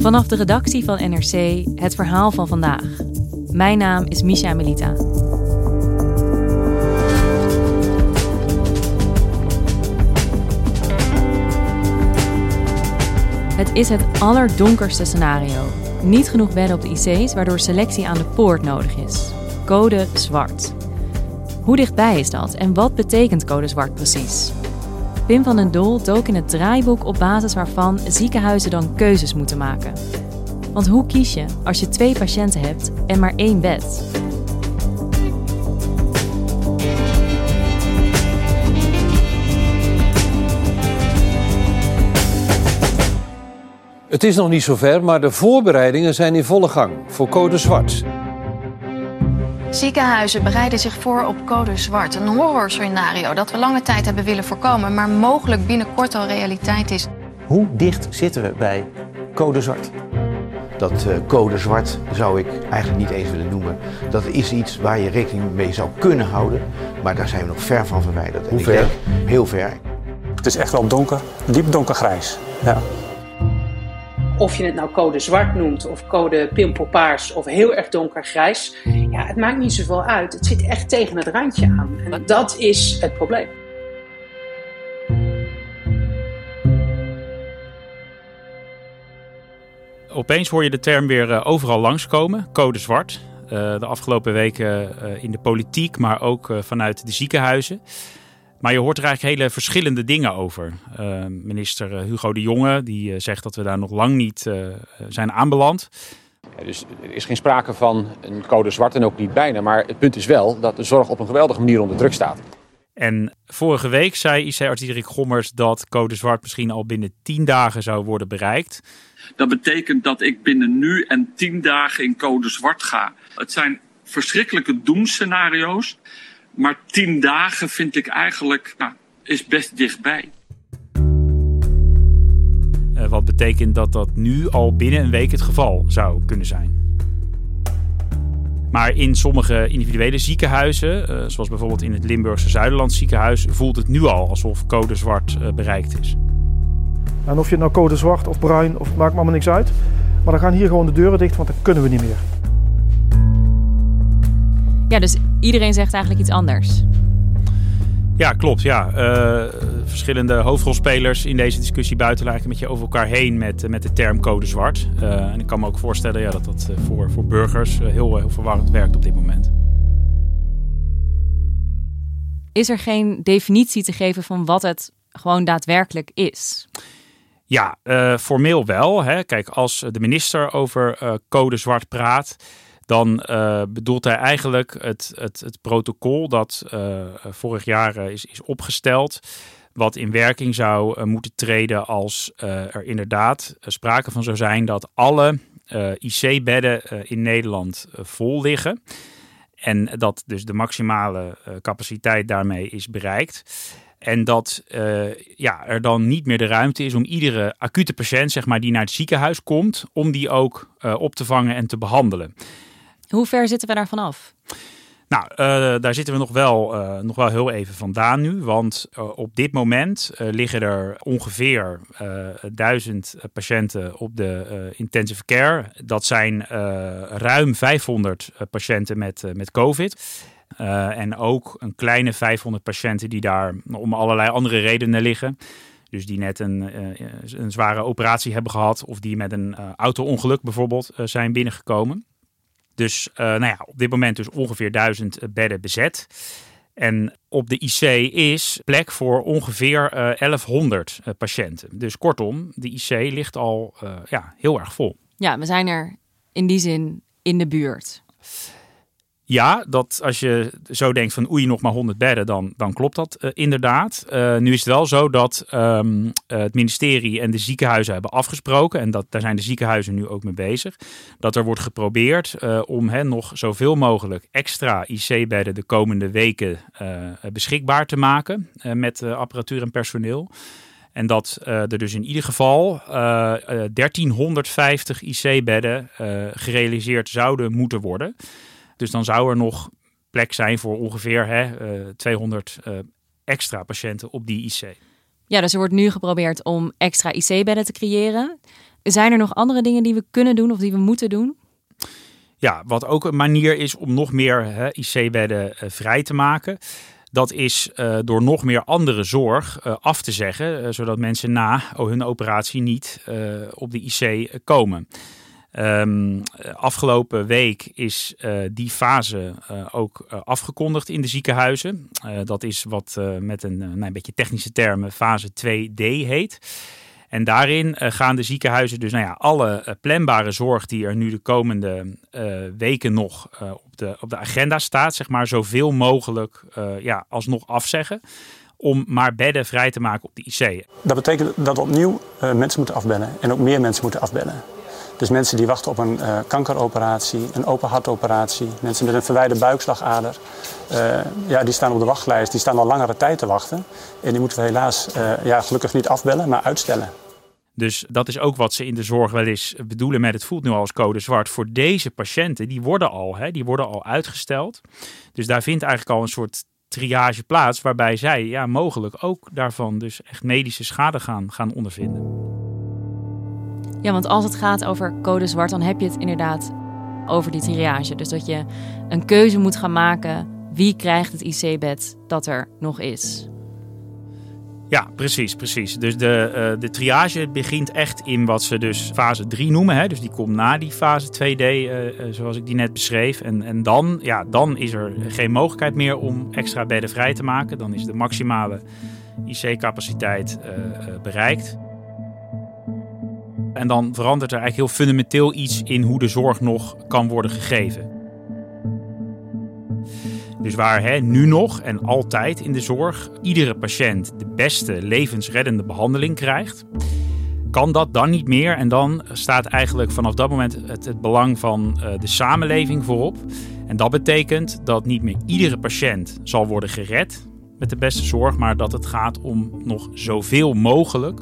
Vanaf de redactie van NRC het verhaal van vandaag. Mijn naam is Misha Melita. Het is het allerdonkerste scenario. Niet genoeg bedden op de IC's, waardoor selectie aan de poort nodig is. Code zwart. Hoe dichtbij is dat en wat betekent code zwart precies? Pim van den Doel dook in het draaiboek op basis waarvan ziekenhuizen dan keuzes moeten maken. Want hoe kies je als je twee patiënten hebt en maar één bed? Het is nog niet zover, maar de voorbereidingen zijn in volle gang voor code zwart. Ziekenhuizen bereiden zich voor op code zwart. Een horrorscenario dat we lange tijd hebben willen voorkomen, maar mogelijk binnenkort al realiteit is. Hoe dicht zitten we bij code zwart? Dat uh, code zwart zou ik eigenlijk niet eens willen noemen. Dat is iets waar je rekening mee zou kunnen houden, maar daar zijn we nog ver van verwijderd. Hoe ver? heel ver. Het is echt wel donker, diep donkergrijs. Ja. Of je het nou code zwart noemt, of code pimpelpaars, of heel erg donkergrijs. Ja, het maakt niet zoveel uit. Het zit echt tegen het randje aan. En dat is het probleem. Opeens hoor je de term weer uh, overal langskomen, code zwart. Uh, de afgelopen weken uh, in de politiek, maar ook vanuit de ziekenhuizen. Maar je hoort er eigenlijk hele verschillende dingen over. Uh, minister Hugo de Jonge die uh, zegt dat we daar nog lang niet uh, zijn aanbeland. Ja, dus er is geen sprake van een code zwart en ook niet bijna. Maar het punt is wel dat de zorg op een geweldige manier onder druk staat. En vorige week zei IC-arts Dirk Gommers dat code zwart misschien al binnen 10 dagen zou worden bereikt. Dat betekent dat ik binnen nu en 10 dagen in code zwart ga. Het zijn verschrikkelijke doemscenario's. Maar tien dagen vind ik eigenlijk, nou, is best dichtbij. Uh, wat betekent dat dat nu al binnen een week het geval zou kunnen zijn. Maar in sommige individuele ziekenhuizen, uh, zoals bijvoorbeeld in het Limburgse Zuiderland ziekenhuis, voelt het nu al alsof code zwart uh, bereikt is. En of je nou code zwart of bruin, of maakt me allemaal niks uit. Maar dan gaan hier gewoon de deuren dicht, want dan kunnen we niet meer. Ja, dus iedereen zegt eigenlijk iets anders. Ja, klopt. Ja. Uh, verschillende hoofdrolspelers in deze discussie buiten een beetje over elkaar heen met, met de term code zwart. Uh, en ik kan me ook voorstellen ja, dat dat voor, voor burgers heel, heel verwarrend werkt op dit moment. Is er geen definitie te geven van wat het gewoon daadwerkelijk is? Ja, uh, formeel wel. Hè. Kijk, als de minister over code zwart praat dan uh, bedoelt hij eigenlijk het, het, het protocol dat uh, vorig jaar uh, is, is opgesteld. Wat in werking zou moeten treden als er inderdaad sprake van zou zijn dat alle IC-bedden in Nederland vol liggen. En dat dus de maximale capaciteit daarmee is bereikt. En dat ja, er dan niet meer de ruimte is om iedere acute patiënt zeg maar, die naar het ziekenhuis komt, om die ook op te vangen en te behandelen. Hoe ver zitten we daarvan af? Nou, uh, daar zitten we nog wel, uh, nog wel heel even vandaan nu. Want uh, op dit moment liggen er ongeveer duizend patiënten op de intensive care. Dat zijn ruim 500 patiënten met, met COVID. en ook een kleine 500 patiënten die daar om allerlei andere redenen liggen. Dus die net een, een zware operatie hebben gehad. Of die met een auto-ongeluk bijvoorbeeld zijn binnengekomen. Dus nou ja, op dit moment dus ongeveer duizend bedden bezet. En op de IC is plek voor ongeveer 1100 patiënten. Dus kortom, de IC ligt al ja, heel erg vol. Ja, we zijn er in die zin in de buurt. Ja, dat als je zo denkt van oei, nog maar 100 bedden, dan, dan klopt dat uh, inderdaad. Uh, nu is het wel zo dat um, het ministerie en de ziekenhuizen hebben afgesproken, en dat, daar zijn de ziekenhuizen nu ook mee bezig, dat er wordt geprobeerd om hen nog zoveel mogelijk extra IC-bedden de komende weken beschikbaar te maken met apparatuur en personeel. En dat er dus in ieder geval uh, uh, 1350 IC-bedden gerealiseerd zouden moeten worden. Dus dan zou er nog plek zijn voor ongeveer hè, 200 extra patiënten op die IC. Ja, dus er wordt nu geprobeerd om extra IC-bedden te creëren. Zijn er nog andere dingen die we kunnen doen of die we moeten doen? Ja, wat ook een manier is om nog meer IC-bedden vrij te maken. Dat is uh, door nog meer andere zorg uh, af te zeggen, uh, zodat mensen na hun operatie niet op de IC komen. Um, afgelopen week is die fase ook afgekondigd in de ziekenhuizen. dat is wat met een, nou, een beetje technische termen fase 2D heet. En daarin gaan de ziekenhuizen dus nou ja, alle planbare zorg die er nu de komende weken nog op, de, op de agenda staat, zeg maar, zoveel mogelijk ja, alsnog afzeggen. Om maar bedden vrij te maken op de IC. Dat betekent dat opnieuw mensen moeten afbellen en ook meer mensen moeten afbellen. Dus mensen die wachten op een kankeroperatie, een open hartoperatie, mensen met een verwijde buikslagader, ja, die staan op de wachtlijst, die staan al langere tijd te wachten. En die moeten we helaas ja, gelukkig niet afbellen, maar uitstellen. Dus dat is ook wat ze in de zorg wel eens bedoelen met het voelt nu al als code zwart. Voor deze patiënten, die worden al, hè, die worden al uitgesteld. Dus daar vindt eigenlijk al een soort triage plaats waarbij zij ja, mogelijk ook daarvan dus echt medische schade gaan, gaan ondervinden. Ja, want als het gaat over code zwart, dan heb je het inderdaad over die triage. Dus dat je een keuze moet gaan maken wie krijgt het IC-bed dat er nog is. Ja, precies, precies. Dus de, uh, de triage begint echt in wat ze dus fase 3 noemen. Hè? Dus die komt na die fase 2D, uh, uh, zoals ik die net beschreef. En, en dan, ja, dan is er geen mogelijkheid meer om extra bedden vrij te maken. Dan is de maximale IC-capaciteit bereikt. En dan verandert er eigenlijk heel fundamenteel iets in hoe de zorg nog kan worden gegeven. Dus waar hè, nu nog en altijd in de zorg iedere patiënt de beste levensreddende behandeling krijgt, kan dat dan niet meer. En dan staat eigenlijk vanaf dat moment het, belang van uh, de samenleving voorop. En dat betekent dat niet meer iedere patiënt zal worden gered met de beste zorg, maar dat het gaat om nog zoveel mogelijk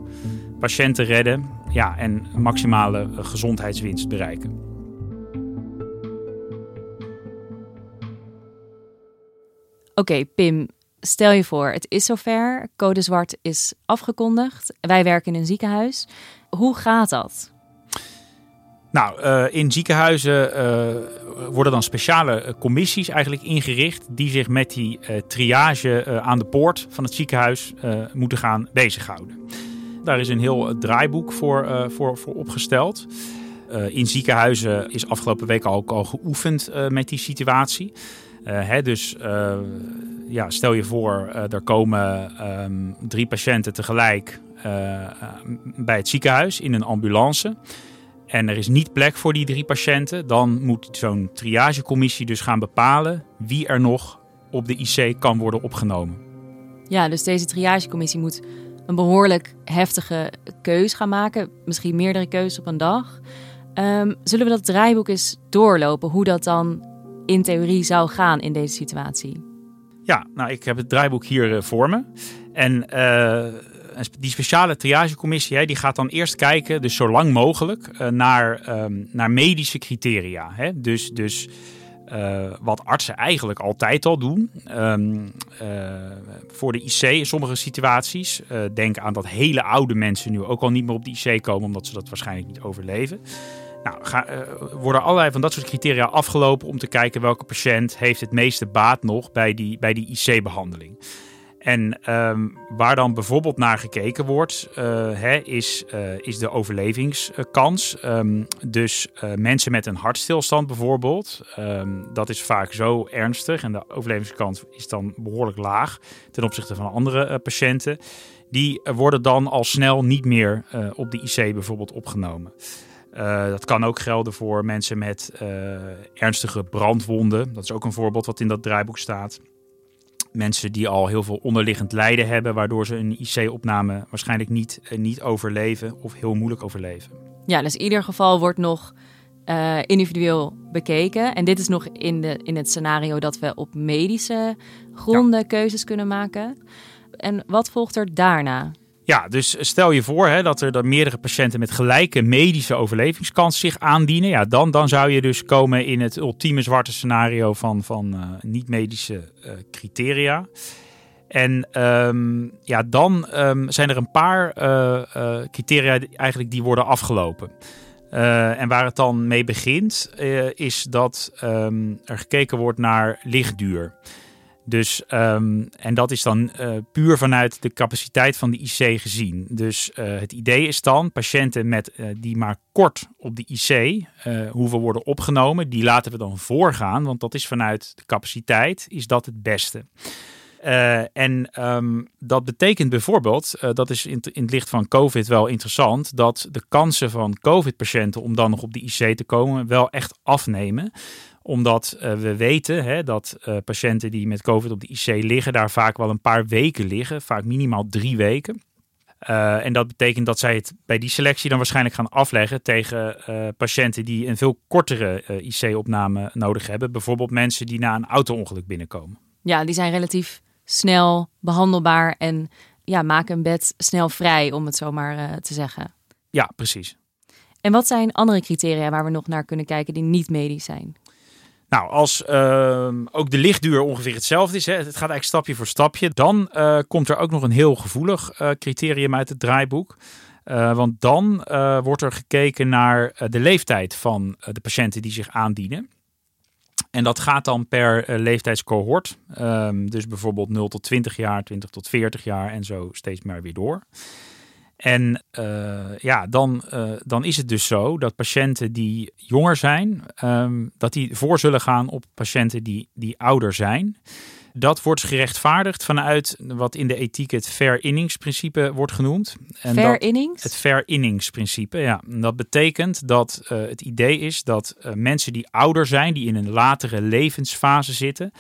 patiënten redden ja, en maximale gezondheidswinst bereiken. Oké, Pim, stel je voor, het is zover. Code Zwart is afgekondigd. Wij werken in een ziekenhuis. Hoe gaat dat? Nou, uh, in ziekenhuizen uh, worden dan speciale commissies eigenlijk ingericht die zich met die uh, triage aan de poort van het ziekenhuis moeten gaan bezighouden. Daar is een heel draaiboek voor, voor, voor opgesteld. in ziekenhuizen is afgelopen week al, al geoefend met die situatie. Hè, dus ja, stel je voor, er komen um, drie patiënten tegelijk bij het ziekenhuis in een ambulance. En er is niet plek voor die drie patiënten. Dan moet zo'n triagecommissie dus gaan bepalen wie er nog op de IC kan worden opgenomen. Ja, dus deze triagecommissie moet een behoorlijk heftige keus gaan maken. Misschien meerdere keuzes op een dag. Um, zullen we dat draaiboek eens doorlopen? Hoe dat dan in theorie zou gaan in deze situatie? Ja, nou, ik heb het draaiboek hier uh, voor me. En uh, die speciale triagecommissie hè, die gaat dan eerst kijken, dus zo lang mogelijk, uh, naar, um, naar medische criteria. Hè? Dus, dus wat artsen eigenlijk altijd al doen. Um, voor de IC in sommige situaties. denk aan dat hele oude mensen nu ook al niet meer op de IC komen, omdat ze dat waarschijnlijk niet overleven. Nou, ga, worden allerlei van dat soort criteria afgelopen om te kijken welke patiënt heeft het meeste baat nog bij die, bij die IC-behandeling. En ehm, waar dan bijvoorbeeld naar gekeken wordt, uh, hè, is, uh, is de overlevingskans. Um, dus uh, mensen met een hartstilstand bijvoorbeeld, um, dat is vaak zo ernstig en de overlevingskans is dan behoorlijk laag ten opzichte van andere patiënten. Die worden dan al snel niet meer op de IC bijvoorbeeld opgenomen. dat kan ook gelden voor mensen met ernstige brandwonden. Dat is ook een voorbeeld wat in dat draaiboek staat mensen die al heel veel onderliggend lijden hebben, waardoor ze een IC-opname waarschijnlijk niet, uh, niet overleven of heel moeilijk overleven. Ja, dus in ieder geval wordt nog uh, individueel bekeken. En dit is nog in, de, in het scenario dat we op medische gronden ja. keuzes kunnen maken. En wat volgt er daarna? Ja, dus stel je voor hè, dat er meerdere patiënten met gelijke medische overlevingskans zich aandienen. Ja, dan, dan zou je dus komen in het ultieme zwarte scenario van, van uh, niet-medische uh, criteria. En um, ja, dan um, zijn er een paar uh, criteria die, eigenlijk die worden afgelopen. en waar het dan mee begint, is dat um, er gekeken wordt naar lichtduur. Dus, um, en dat is dan uh, puur vanuit de capaciteit van de IC gezien. Dus uh, het idee is dan, patiënten met, uh, die maar kort op de IC hoeven worden opgenomen, die laten we dan voorgaan, want dat is vanuit de capaciteit, is dat het beste. en um, dat betekent bijvoorbeeld, dat is in, in, het licht van COVID wel interessant, dat de kansen van COVID-patiënten om dan nog op de IC te komen wel echt afnemen omdat uh, we weten hè, dat uh, patiënten die met COVID op de IC liggen, daar vaak wel een paar weken liggen, vaak minimaal drie weken. Uh, en dat betekent dat zij het bij die selectie dan waarschijnlijk gaan afleggen tegen patiënten die een veel kortere IC-opname nodig hebben. Bijvoorbeeld mensen die na een auto-ongeluk binnenkomen. Ja, die zijn relatief snel behandelbaar en ja, maken een bed snel vrij, om het zo maar te zeggen. Ja, precies. En wat zijn andere criteria waar we nog naar kunnen kijken die niet medisch zijn? Nou, als uh, ook de lichtduur ongeveer hetzelfde is, hè, het gaat eigenlijk stapje voor stapje, dan uh, komt er ook nog een heel gevoelig uh, criterium uit het draaiboek. Uh, want dan wordt er gekeken naar de leeftijd van de patiënten die zich aandienen. En dat gaat dan per leeftijdscohort. Um, dus bijvoorbeeld 0 tot 20 jaar, 20 tot 40 jaar en zo steeds maar weer door. En uh, ja, dan, uh, dan is het dus zo dat patiënten die jonger zijn, um, dat die voor zullen gaan op patiënten die, die ouder zijn. Dat wordt gerechtvaardigd vanuit wat in de ethiek het fair wordt genoemd. En fair innings? Het fair innings-principe, ja. En dat betekent dat uh, het idee is dat mensen die ouder zijn, die in een latere levensfase zitten,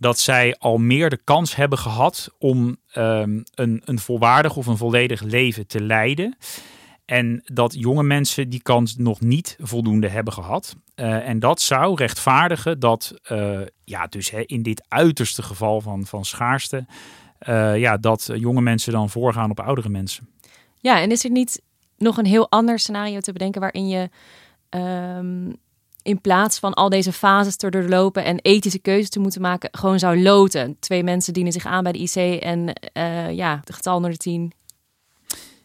dat zij al meer de kans hebben gehad om um, een, een volwaardig of een volledig leven te leiden. En dat jonge mensen die kans nog niet voldoende hebben gehad. Uh, en dat zou rechtvaardigen dat, uh, ja, dus hè, in dit uiterste geval van, van schaarste, uh, ja, dat jonge mensen dan voorgaan op oudere mensen. Ja, en is er niet nog een heel ander scenario te bedenken waarin je um, in plaats van al deze fases te doorlopen en ethische keuzes te moeten maken, gewoon zou loten. Twee mensen dienen zich aan bij de IC en uh, ja, de getal onder de tien.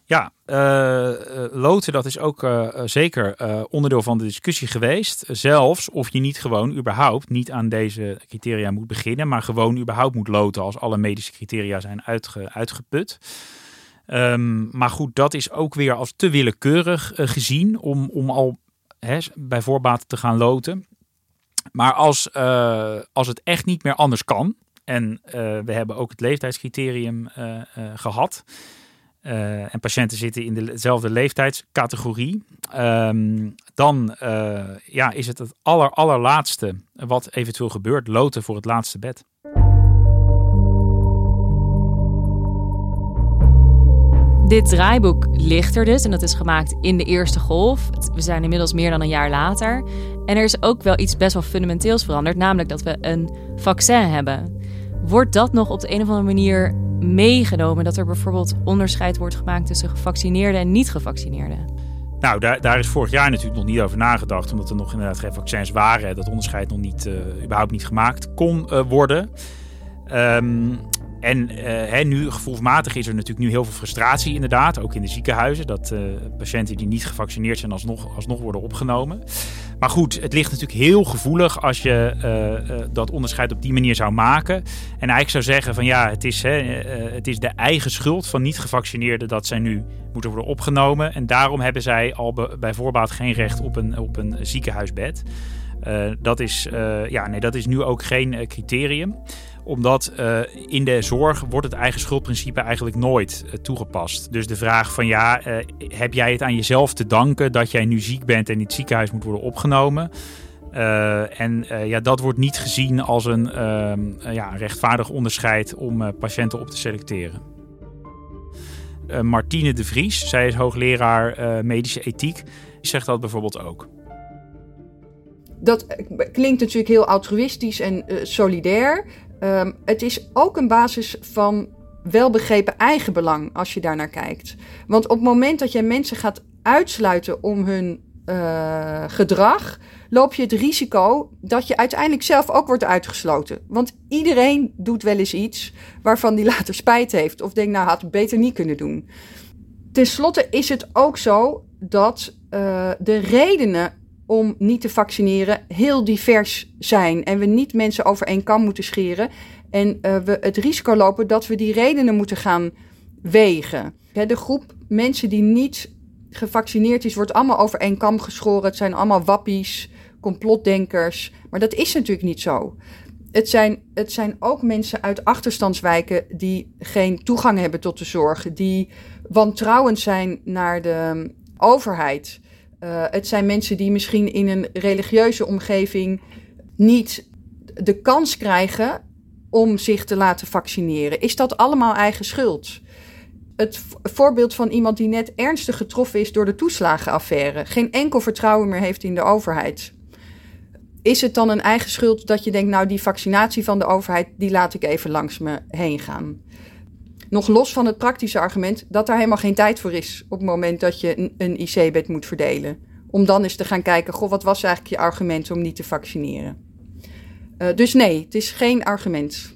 Ja, uh, loten, dat is ook zeker onderdeel van de discussie geweest. Zelfs of je niet gewoon überhaupt niet aan deze criteria moet beginnen, maar gewoon überhaupt moet loten als alle medische criteria zijn uitge, uitgeput. Um, maar goed, dat is ook weer als te willekeurig gezien om, om al hè, bij voorbaat te gaan loten. Maar als, uh, als het echt niet meer anders kan, en uh, we hebben ook het leeftijdscriterium uh, gehad, en patiënten zitten in dezelfde leeftijdscategorie, um, dan ja, is het het aller, allerlaatste wat eventueel gebeurt, loten voor het laatste bed. Dit draaiboek ligt er dus en dat is gemaakt in de eerste golf. We zijn inmiddels meer dan een jaar later. En er is ook wel iets best wel fundamenteels veranderd, namelijk dat we een vaccin hebben. Wordt dat nog op de een of andere manier meegenomen? Dat er bijvoorbeeld onderscheid wordt gemaakt tussen gevaccineerden en niet-gevaccineerden? Nou, daar, daar, is vorig jaar natuurlijk nog niet over nagedacht, omdat er nog inderdaad geen vaccins waren. Dat onderscheid nog niet, uh, überhaupt niet gemaakt kon uh, worden. Um, en uh, nu, gevoelsmatig, is er natuurlijk nu heel veel frustratie inderdaad, ook in de ziekenhuizen, dat uh, patiënten die niet gevaccineerd zijn alsnog, alsnog worden opgenomen. Maar goed, het ligt natuurlijk heel gevoelig als je uh, dat onderscheid op die manier zou maken. En eigenlijk zou zeggen van ja, het is, hè, het is de eigen schuld van niet-gevaccineerden dat zij nu moeten worden opgenomen. En daarom hebben zij al bij voorbaat geen recht op een, op een ziekenhuisbed. dat, is, ja, nee, dat is nu ook geen criterium omdat uh, in de zorg wordt het eigen schuldprincipe eigenlijk nooit uh, toegepast. Dus de vraag van ja, uh, heb jij het aan jezelf te danken dat jij nu ziek bent en in het ziekenhuis moet worden opgenomen? en ja, dat wordt niet gezien als een ja, rechtvaardig onderscheid om patiënten op te selecteren. Martine de Vries, zij is hoogleraar medische ethiek, zegt dat bijvoorbeeld ook. Dat klinkt natuurlijk heel altruïstisch en solidair. Um, het is ook een basis van welbegrepen eigenbelang als je daar naar kijkt. Want op het moment dat jij mensen gaat uitsluiten om hun uh, gedrag, loop je het risico dat je uiteindelijk zelf ook wordt uitgesloten. Want iedereen doet wel eens iets waarvan die later spijt heeft of denkt, nou had het beter niet kunnen doen. Ten slotte is het ook zo dat uh, de redenen om niet te vaccineren heel divers zijn. En we niet mensen over één kam moeten scheren. En uh, we het risico lopen dat we die redenen moeten gaan wegen. de groep mensen die niet gevaccineerd is, wordt allemaal over één kam geschoren. Het zijn allemaal wappies, complotdenkers. Maar dat is natuurlijk niet zo. Het zijn, het zijn ook mensen uit achterstandswijken die geen toegang hebben tot de zorg, die wantrouwend zijn naar de overheid. Uh, het zijn mensen die misschien in een religieuze omgeving niet de kans krijgen om zich te laten vaccineren. Is dat allemaal eigen schuld? Het voorbeeld van iemand die net ernstig getroffen is door de toeslagenaffaire, geen enkel vertrouwen meer heeft in de overheid. Is het dan een eigen schuld dat je denkt, nou die vaccinatie van de overheid, die laat ik even langs me heen gaan? Nog los van het praktische argument dat er helemaal geen tijd voor is op het moment dat je een, IC-bed moet verdelen. Om dan eens te gaan kijken, goh, wat was eigenlijk je argument om niet te vaccineren? Uh, dus nee, het is geen argument.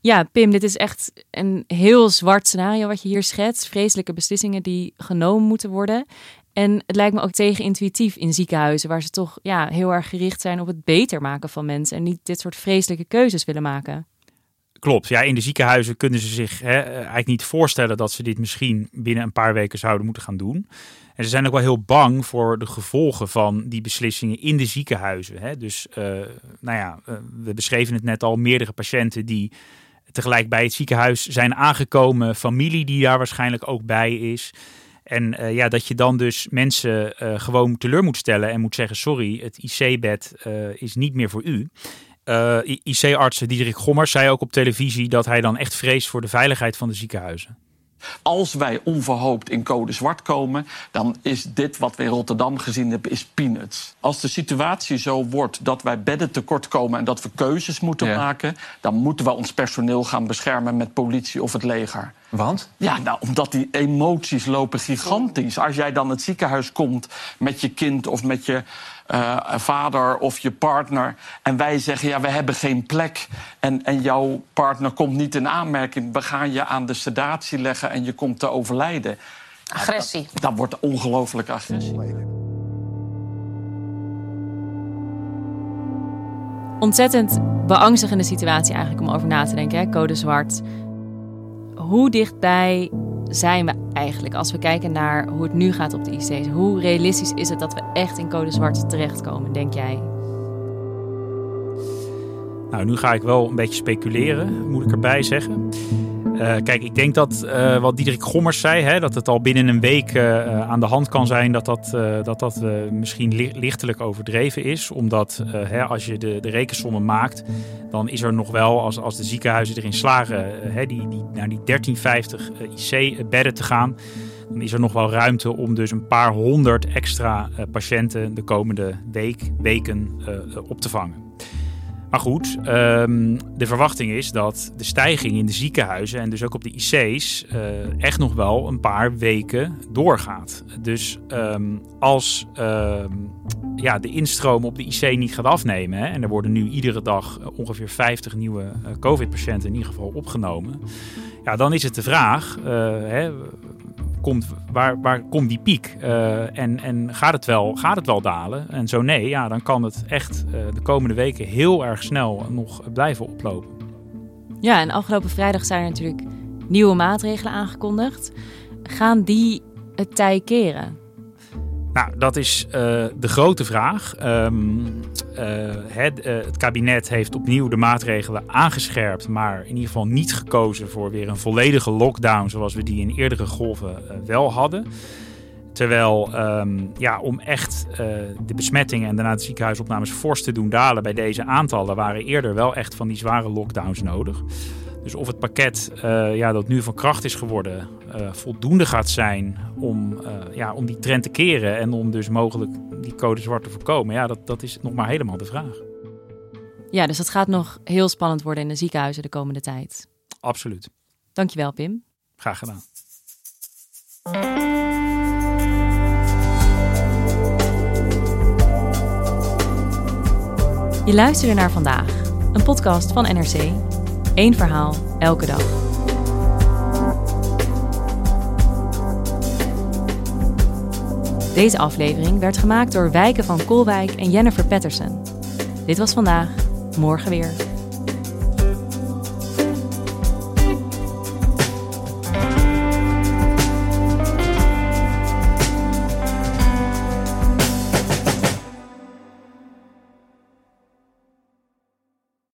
Ja, Pim, dit is echt een heel zwart scenario wat je hier schetst. Vreselijke beslissingen die genomen moeten worden. En het lijkt me ook tegenintuïtief in ziekenhuizen, waar ze toch ja, heel erg gericht zijn op het beter maken van mensen en niet dit soort vreselijke keuzes willen maken. Klopt. Ja, in de ziekenhuizen kunnen ze zich hè, eigenlijk niet voorstellen dat ze dit misschien binnen een paar weken zouden moeten gaan doen. En ze zijn ook wel heel bang voor de gevolgen van die beslissingen in de ziekenhuizen. Hè. Dus, uh, nou ja, uh, we beschreven het net al, meerdere patiënten die tegelijk bij het ziekenhuis zijn aangekomen, familie die daar waarschijnlijk ook bij is. En ja, dat je dan dus mensen gewoon teleur moet stellen en moet zeggen: sorry, het IC-bed is niet meer voor u. Uh, IC-arts Diederik Gommers zei ook op televisie dat hij dan echt vreest voor de veiligheid van de ziekenhuizen. Als wij onverhoopt in code zwart komen, dan is dit wat we in Rotterdam gezien hebben, is peanuts. Als de situatie zo wordt dat wij bedden tekort komen en dat we keuzes moeten ja. maken, dan moeten we ons personeel gaan beschermen met politie of het leger. Want? Ja, nou, omdat die emoties lopen gigantisch. Als jij dan het ziekenhuis komt met je kind of met je uh, vader of je partner. En wij zeggen, ja, we hebben geen plek. En, en jouw partner komt niet in aanmerking. We gaan je aan de sedatie leggen en je komt te overlijden. Agressie. Ja, dat, dat wordt ongelooflijke agressie. Ontzettend beangstigende situatie eigenlijk om over na te denken, hè? code zwart. Hoe dichtbij zijn we eigenlijk als we kijken naar hoe het nu gaat op de IC's? Hoe realistisch is het dat we echt in code zwart terechtkomen, denk jij? Nou, nu ga ik wel een beetje speculeren, moet ik erbij zeggen. Uh, kijk, ik denk dat uh, wat Diederik Gommers zei, hè, dat het al binnen een week uh, aan de hand kan zijn dat dat, dat, dat misschien li lichtelijk overdreven is. Omdat hè, als je de, de rekensommen maakt, dan is er nog wel, als, als de ziekenhuizen erin slagen die, die, naar die 1350 IC-bedden te gaan, dan is er nog wel ruimte om dus een paar honderd extra patiënten de komende week, weken op te vangen. Maar goed, um, de verwachting is dat de stijging in de ziekenhuizen en dus ook op de IC's uh, echt nog wel een paar weken doorgaat. Dus um, als um, ja, de instroom op de IC niet gaat afnemen, hè, en er worden nu iedere dag ongeveer 50 nieuwe uh, COVID-patiënten in ieder geval opgenomen, ja, dan is het de vraag: hè, komt, waar, waar komt die piek? Uh, en en gaat, het wel, gaat het wel dalen? En zo nee, ja, dan kan het echt uh, de komende weken heel erg snel nog blijven oplopen. Ja, en afgelopen vrijdag zijn er natuurlijk nieuwe maatregelen aangekondigd. Gaan die het tij keren? Nou, dat is uh, de grote vraag. Uh, het, uh, het, kabinet heeft opnieuw de maatregelen aangescherpt, maar in ieder geval niet gekozen voor weer een volledige lockdown zoals we die in eerdere golven wel hadden. Terwijl um, ja, om echt de besmettingen en daarna de ziekenhuisopnames fors te doen dalen bij deze aantallen, waren eerder wel echt van die zware lockdowns nodig. Dus of het pakket uh, ja, dat nu van kracht is geworden uh, voldoende gaat zijn om, uh, ja, om die trend te keren en om dus mogelijk die code zwart te voorkomen, ja, dat, dat is nog maar helemaal de vraag. Ja, dus dat gaat nog heel spannend worden in de ziekenhuizen de komende tijd. Absoluut. Dankjewel, Pim. Graag gedaan. Je luisterde naar vandaag, een podcast van NRC. Eén verhaal, elke dag. Deze aflevering werd gemaakt door Wijken van Kolwijk en Jennifer Patterson. Dit was vandaag, morgen weer.